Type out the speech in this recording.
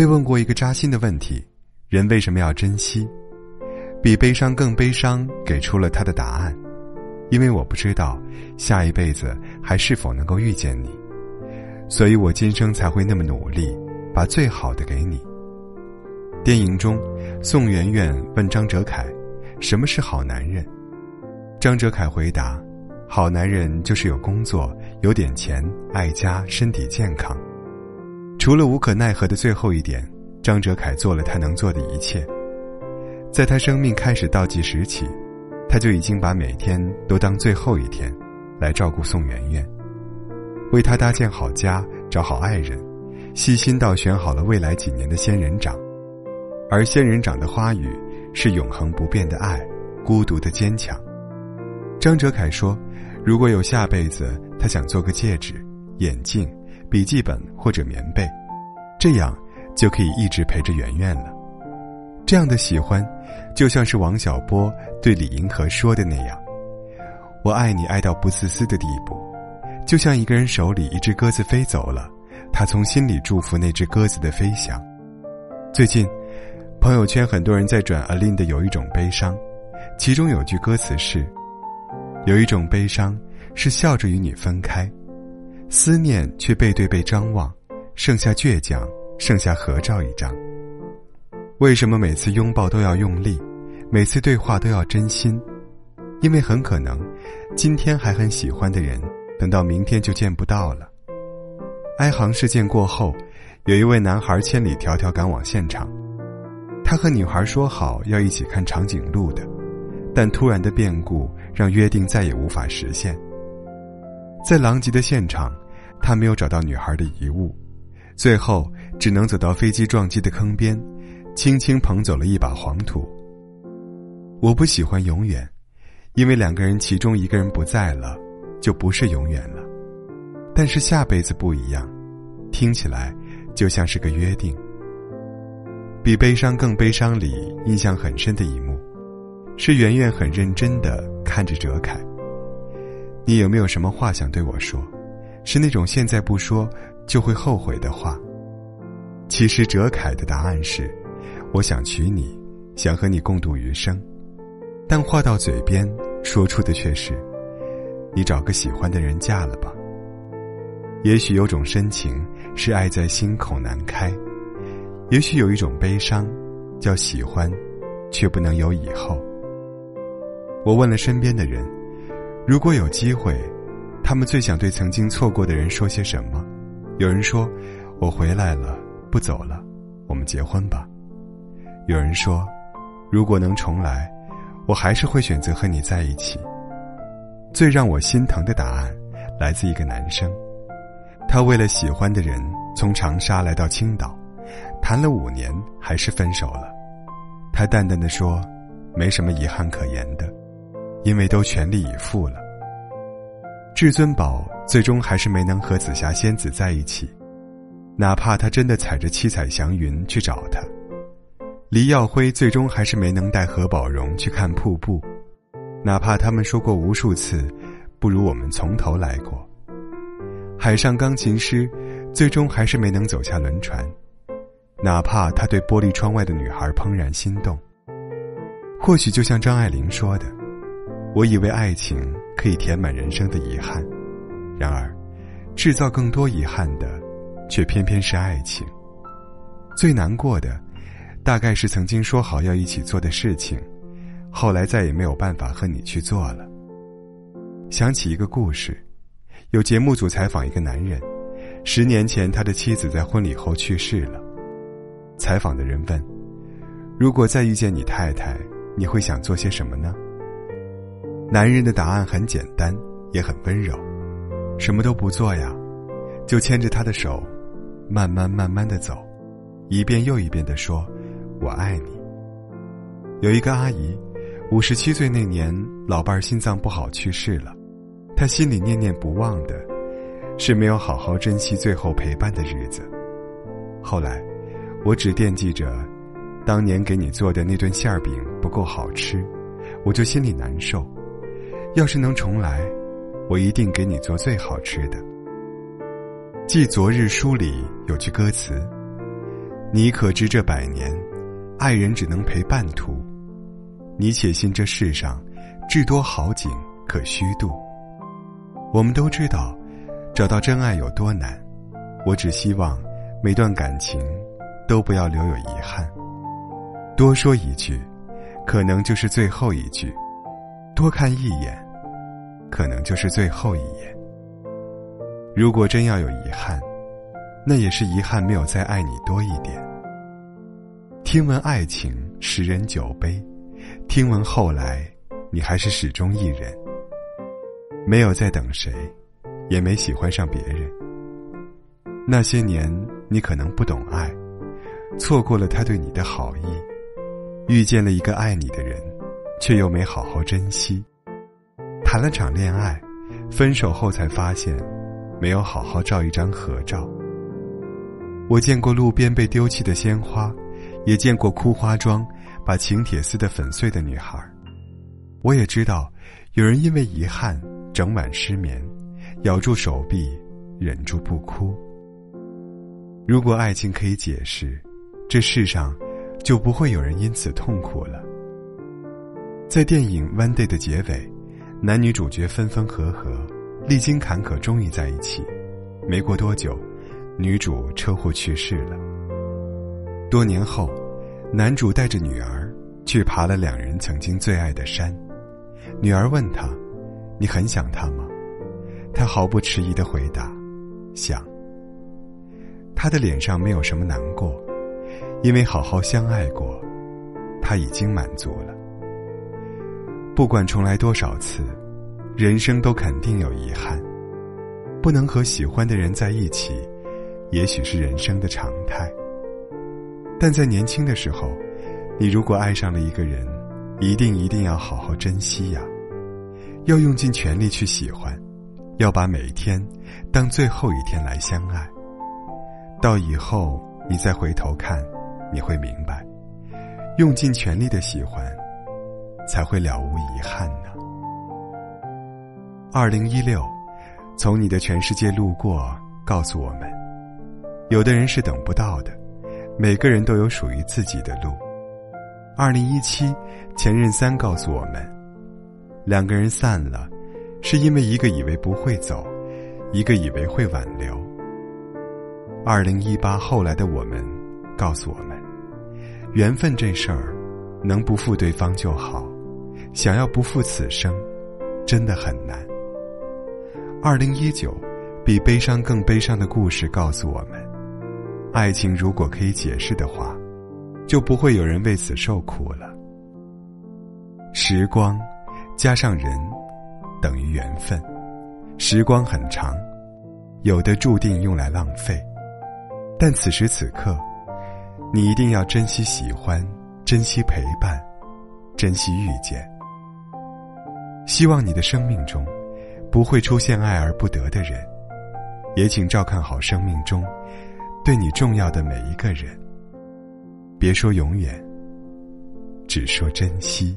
被问过一个扎心的问题：人为什么要珍惜？比悲伤更悲伤，给出了他的答案：因为我不知道下一辈子还是否能够遇见你，所以我今生才会那么努力，把最好的给你。电影中，宋媛媛问张哲凯：“什么是好男人？”张哲凯回答：“好男人就是有工作、有点钱、爱家、身体健康。”除了无可奈何的最后一点，张哲凯做了他能做的一切。在他生命开始倒计时起，他就已经把每天都当最后一天，来照顾宋媛媛，为他搭建好家，找好爱人，细心到选好了未来几年的仙人掌，而仙人掌的花语是永恒不变的爱，孤独的坚强。张哲凯说：“如果有下辈子，他想做个戒指、眼镜、笔记本或者棉被，这样就可以一直陪着圆圆了。”这样的喜欢，就像是王小波对李银河说的那样：“我爱你爱到不自私的地步，就像一个人手里一只鸽子飞走了，他从心里祝福那只鸽子的飞翔。”最近，朋友圈很多人在转阿琳的《有一种悲伤》，其中有句歌词是：“有一种悲伤，是笑着与你分开，思念却背对背张望，剩下倔强，剩下合照一张。”为什么每次拥抱都要用力，每次对话都要真心？因为很可能，今天还很喜欢的人，等到明天就见不到了。哀航事件过后，有一位男孩千里迢迢赶往现场，他和女孩说好要一起看长颈鹿的，但突然的变故让约定再也无法实现。在狼藉的现场，他没有找到女孩的遗物，最后只能走到飞机撞击的坑边。轻轻捧走了一把黄土。我不喜欢永远，因为两个人其中一个人不在了，就不是永远了。但是下辈子不一样，听起来就像是个约定。比悲伤更悲伤里印象很深的一幕，是圆圆很认真的看着哲凯。你有没有什么话想对我说？是那种现在不说就会后悔的话。其实哲凯的答案是。我想娶你，想和你共度余生，但话到嘴边，说出的却是：你找个喜欢的人嫁了吧。也许有种深情是爱在心口难开，也许有一种悲伤，叫喜欢，却不能有以后。我问了身边的人，如果有机会，他们最想对曾经错过的人说些什么？有人说：“我回来了，不走了，我们结婚吧。”有人说，如果能重来，我还是会选择和你在一起。最让我心疼的答案，来自一个男生，他为了喜欢的人从长沙来到青岛，谈了五年还是分手了。他淡淡的说，没什么遗憾可言的，因为都全力以赴了。至尊宝最终还是没能和紫霞仙子在一起，哪怕他真的踩着七彩祥云去找她。黎耀辉最终还是没能带何宝荣去看瀑布，哪怕他们说过无数次，不如我们从头来过。海上钢琴师最终还是没能走下轮船，哪怕他对玻璃窗外的女孩怦然心动。或许就像张爱玲说的：“我以为爱情可以填满人生的遗憾，然而，制造更多遗憾的，却偏偏是爱情。最难过的。”大概是曾经说好要一起做的事情，后来再也没有办法和你去做了。想起一个故事，有节目组采访一个男人，十年前他的妻子在婚礼后去世了。采访的人问：“如果再遇见你太太，你会想做些什么呢？”男人的答案很简单，也很温柔：“什么都不做呀，就牵着她的手，慢慢慢慢的走，一遍又一遍的说。”我爱你。有一个阿姨，五十七岁那年，老伴儿心脏不好去世了，她心里念念不忘的，是没有好好珍惜最后陪伴的日子。后来，我只惦记着，当年给你做的那顿馅儿饼不够好吃，我就心里难受。要是能重来，我一定给你做最好吃的。记昨日书里有句歌词。你可知这百年，爱人只能陪半途？你且信这世上，至多好景可虚度。我们都知道，找到真爱有多难。我只希望，每段感情，都不要留有遗憾。多说一句，可能就是最后一句；多看一眼，可能就是最后一眼。如果真要有遗憾，那也是遗憾没有再爱你多一点。听闻爱情使人酒杯，听闻后来你还是始终一人，没有再等谁，也没喜欢上别人。那些年你可能不懂爱，错过了他对你的好意，遇见了一个爱你的人，却又没好好珍惜。谈了场恋爱，分手后才发现，没有好好照一张合照。我见过路边被丢弃的鲜花，也见过哭花妆把请帖撕得粉碎的女孩。我也知道，有人因为遗憾整晚失眠，咬住手臂，忍住不哭。如果爱情可以解释，这世上就不会有人因此痛苦了。在电影《One Day》的结尾，男女主角分分合合，历经坎坷终于在一起。没过多久。女主车祸去世了。多年后，男主带着女儿去爬了两人曾经最爱的山。女儿问他：“你很想他吗？”他毫不迟疑的回答：“想。”他的脸上没有什么难过，因为好好相爱过，他已经满足了。不管重来多少次，人生都肯定有遗憾，不能和喜欢的人在一起。也许是人生的常态，但在年轻的时候，你如果爱上了一个人，一定一定要好好珍惜呀，要用尽全力去喜欢，要把每一天当最后一天来相爱。到以后你再回头看，你会明白，用尽全力的喜欢，才会了无遗憾呢。二零一六，从你的全世界路过，告诉我们。有的人是等不到的，每个人都有属于自己的路。二零一七，前任三告诉我们，两个人散了，是因为一个以为不会走，一个以为会挽留。二零一八，后来的我们告诉我们，缘分这事儿，能不负对方就好，想要不负此生，真的很难。二零一九，比悲伤更悲伤的故事告诉我们。爱情如果可以解释的话，就不会有人为此受苦了。时光加上人，等于缘分。时光很长，有的注定用来浪费，但此时此刻，你一定要珍惜喜欢，珍惜陪伴，珍惜遇见。希望你的生命中，不会出现爱而不得的人，也请照看好生命中。对你重要的每一个人，别说永远，只说珍惜。